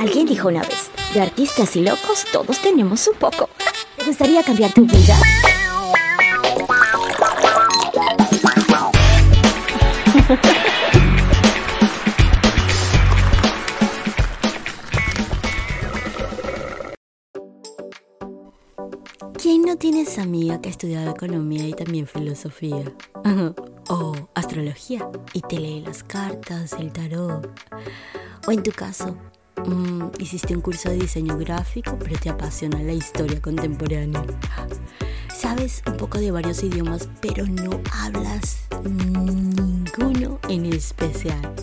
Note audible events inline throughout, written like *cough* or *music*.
Alguien dijo una vez, de artistas y locos todos tenemos un poco. ¿Te gustaría cambiar tu vida? ¿Quién no tiene esa amiga que ha estudiado economía y también filosofía? *laughs* o astrología y te lee las cartas, el tarot. O en tu caso, mm, hiciste un curso de diseño gráfico pero te apasiona la historia contemporánea. Sabes un poco de varios idiomas pero no hablas ninguno en especial.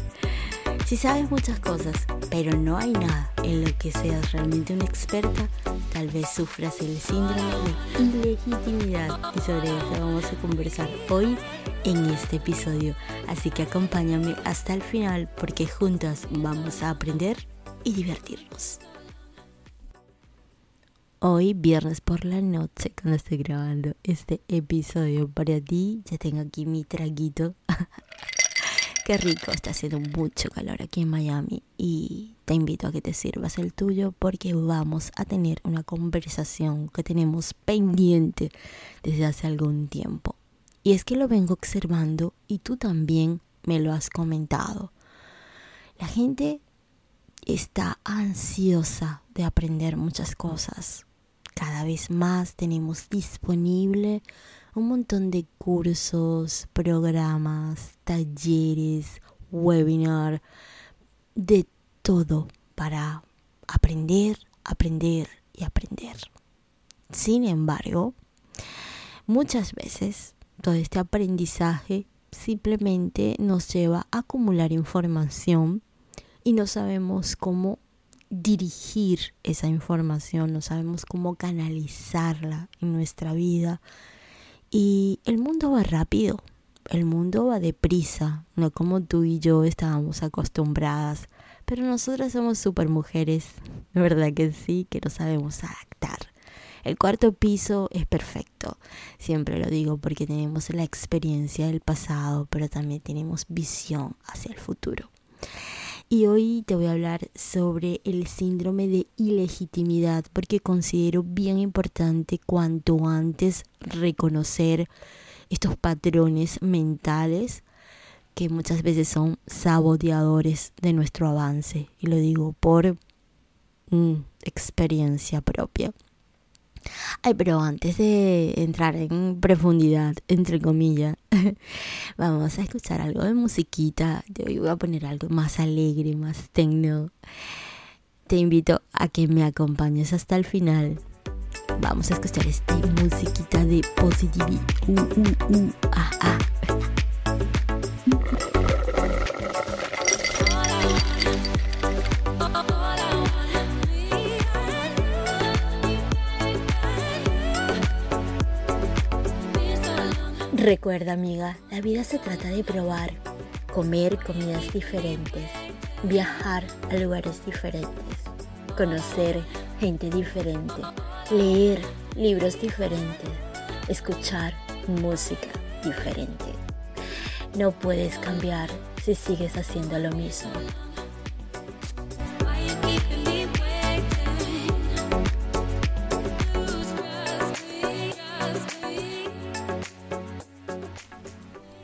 Si sabes muchas cosas, pero no hay nada en lo que seas realmente una experta, tal vez sufras el síndrome de ilegitimidad y sobre eso vamos a conversar hoy en este episodio. Así que acompáñame hasta el final porque juntas vamos a aprender y divertirnos. Hoy, viernes por la noche, cuando estoy grabando este episodio para ti, ya tengo aquí mi traguito *laughs* Qué rico, está haciendo mucho calor aquí en Miami y te invito a que te sirvas el tuyo porque vamos a tener una conversación que tenemos pendiente desde hace algún tiempo. Y es que lo vengo observando y tú también me lo has comentado. La gente está ansiosa de aprender muchas cosas. Cada vez más tenemos disponible un montón de cursos, programas, talleres, webinar, de todo para aprender, aprender y aprender. Sin embargo, muchas veces todo este aprendizaje simplemente nos lleva a acumular información y no sabemos cómo dirigir esa información, no sabemos cómo canalizarla en nuestra vida y el mundo va rápido, el mundo va deprisa, no como tú y yo estábamos acostumbradas. Pero nosotras somos super mujeres, ¿verdad que sí? Que no sabemos adaptar. El cuarto piso es perfecto, siempre lo digo porque tenemos la experiencia del pasado, pero también tenemos visión hacia el futuro. Y hoy te voy a hablar sobre el síndrome de ilegitimidad porque considero bien importante cuanto antes reconocer estos patrones mentales que muchas veces son saboteadores de nuestro avance. Y lo digo por mm, experiencia propia. Ay, pero antes de entrar en profundidad, entre comillas, *laughs* vamos a escuchar algo de musiquita. Yo hoy voy a poner algo más alegre, más tecno. Te invito a que me acompañes hasta el final. Vamos a escuchar esta musiquita de Positivity. Uh, uh, uh, ah, ah. *laughs* Recuerda amiga, la vida se trata de probar, comer comidas diferentes, viajar a lugares diferentes, conocer gente diferente, leer libros diferentes, escuchar música diferente. No puedes cambiar si sigues haciendo lo mismo.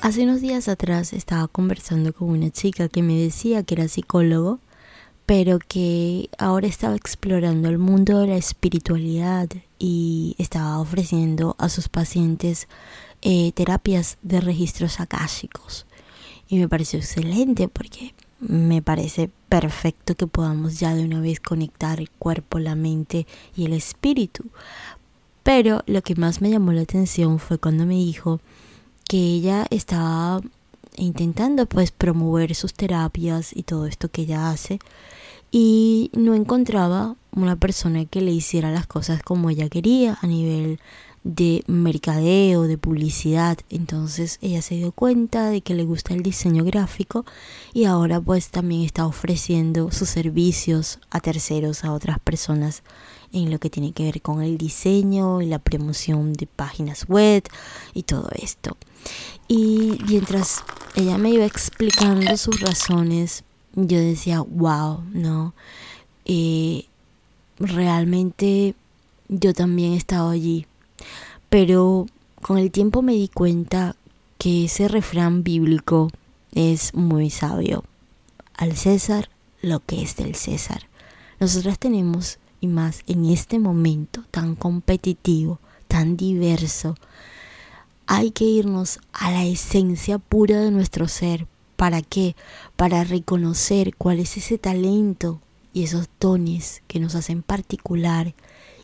Hace unos días atrás estaba conversando con una chica que me decía que era psicólogo, pero que ahora estaba explorando el mundo de la espiritualidad y estaba ofreciendo a sus pacientes eh, terapias de registros akáshicos. Y me pareció excelente porque me parece perfecto que podamos ya de una vez conectar el cuerpo, la mente y el espíritu. Pero lo que más me llamó la atención fue cuando me dijo que ella estaba intentando pues promover sus terapias y todo esto que ella hace y no encontraba una persona que le hiciera las cosas como ella quería a nivel de mercadeo, de publicidad. Entonces ella se dio cuenta de que le gusta el diseño gráfico y ahora pues también está ofreciendo sus servicios a terceros, a otras personas en lo que tiene que ver con el diseño y la promoción de páginas web y todo esto. Y mientras ella me iba explicando sus razones, yo decía, wow, no, eh, realmente yo también he estado allí. Pero con el tiempo me di cuenta que ese refrán bíblico es muy sabio. Al César lo que es del César. Nosotras tenemos, y más en este momento tan competitivo, tan diverso, hay que irnos a la esencia pura de nuestro ser. ¿Para qué? Para reconocer cuál es ese talento y esos dones que nos hacen particular.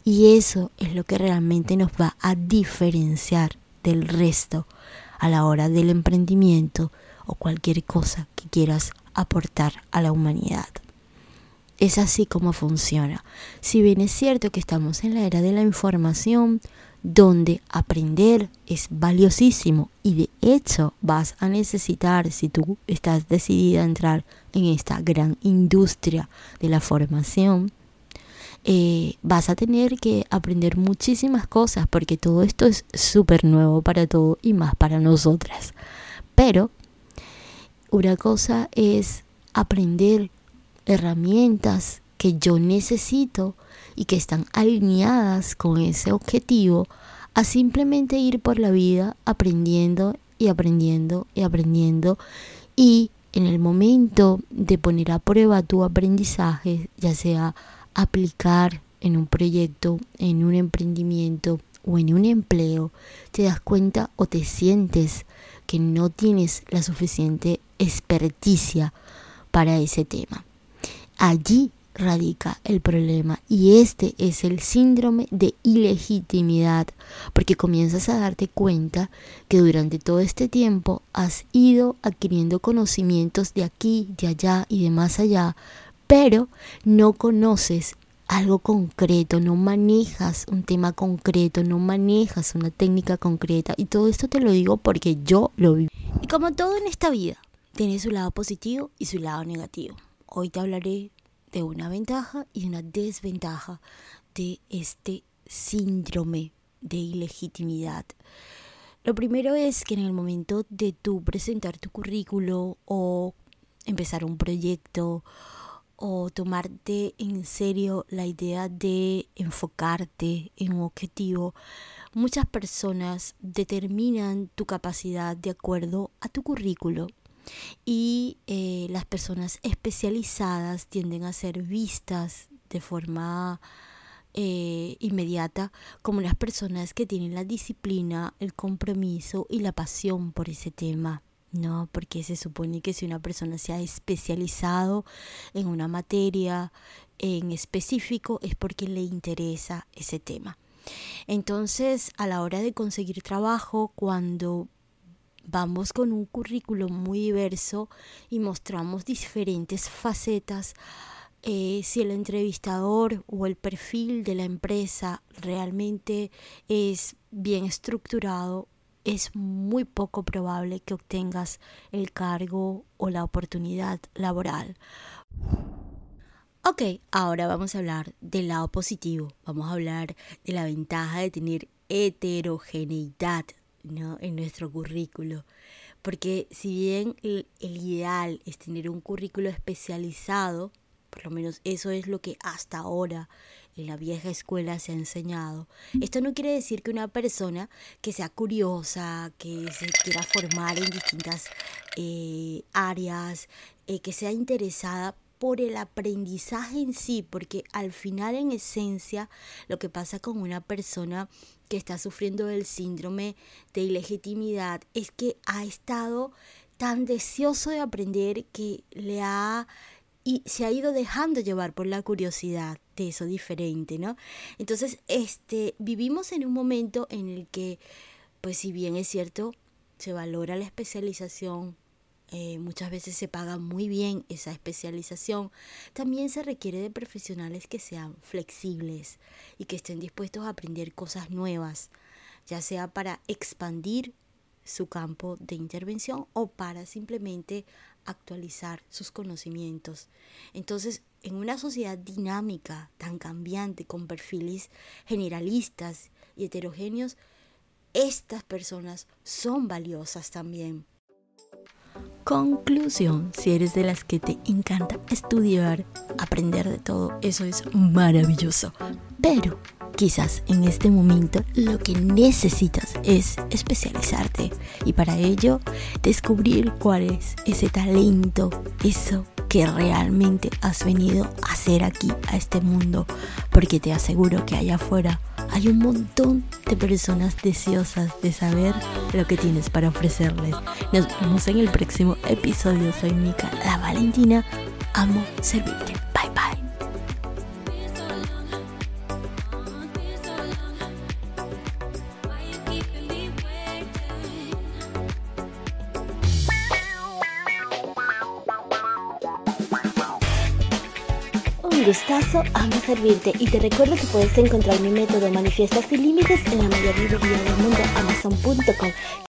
Y eso es lo que realmente nos va a diferenciar del resto a la hora del emprendimiento o cualquier cosa que quieras aportar a la humanidad. Es así como funciona. Si bien es cierto que estamos en la era de la información, donde aprender es valiosísimo y de hecho vas a necesitar, si tú estás decidida a entrar en esta gran industria de la formación, eh, vas a tener que aprender muchísimas cosas porque todo esto es súper nuevo para todo y más para nosotras. Pero una cosa es aprender herramientas que yo necesito y que están alineadas con ese objetivo a simplemente ir por la vida aprendiendo y aprendiendo y aprendiendo y en el momento de poner a prueba tu aprendizaje, ya sea aplicar en un proyecto, en un emprendimiento o en un empleo, te das cuenta o te sientes que no tienes la suficiente experticia para ese tema. Allí radica el problema y este es el síndrome de ilegitimidad porque comienzas a darte cuenta que durante todo este tiempo has ido adquiriendo conocimientos de aquí, de allá y de más allá, pero no conoces algo concreto, no manejas un tema concreto, no manejas una técnica concreta y todo esto te lo digo porque yo lo viví. Y como todo en esta vida, tiene su lado positivo y su lado negativo. Hoy te hablaré de una ventaja y una desventaja de este síndrome de ilegitimidad. Lo primero es que en el momento de tú presentar tu currículo o empezar un proyecto o tomarte en serio la idea de enfocarte en un objetivo, muchas personas determinan tu capacidad de acuerdo a tu currículo y eh, las personas especializadas tienden a ser vistas de forma eh, inmediata como las personas que tienen la disciplina, el compromiso y la pasión por ese tema. No, porque se supone que si una persona se ha especializado en una materia en específico es porque le interesa ese tema. Entonces, a la hora de conseguir trabajo, cuando vamos con un currículo muy diverso y mostramos diferentes facetas. Eh, si el entrevistador o el perfil de la empresa realmente es bien estructurado, es muy poco probable que obtengas el cargo o la oportunidad laboral. Ok, ahora vamos a hablar del lado positivo. Vamos a hablar de la ventaja de tener heterogeneidad ¿no? en nuestro currículo. Porque si bien el, ideal es tener un currículo especializado, por lo menos eso es lo que hasta ahora en la vieja escuela se ha enseñado. Esto no quiere decir que una persona que sea curiosa, que se quiera formar en distintas eh, áreas, eh, que sea interesada por el aprendizaje en sí, porque al final en esencia lo que pasa con una persona que está sufriendo del síndrome de ilegitimidad es que ha estado tan deseoso de aprender que le ha y se ha ido dejando llevar por la curiosidad de eso diferente, ¿no? Entonces, este vivimos en un momento en el que pues si bien es cierto, se valora la especialización, eh, muchas veces se paga muy bien esa especialización. También se requiere de profesionales que sean flexibles y que estén dispuestos a aprender cosas nuevas, ya sea para expandir su campo de intervención o para simplemente actualizar sus conocimientos. Entonces, en una sociedad dinámica, tan cambiante, con perfiles generalistas y heterogéneos, estas personas son valiosas también Conclusión, si eres de las que te encanta estudiar, aprender de todo, eso es maravilloso. Pero quizás en este momento lo que necesitas es especializarte y para ello descubrir cuál es ese talento, eso que realmente has venido a hacer aquí a este mundo, porque te aseguro que allá afuera hay un montón de personas deseosas de saber lo que tienes para ofrecerles. Nos vemos en el próximo episodio. Soy Mika, la Valentina. Amo servirte. Un gustazo, amo servirte y te recuerdo que puedes encontrar mi método Manifiestas sin Límites en la mayor librería del mundo, amazon.com.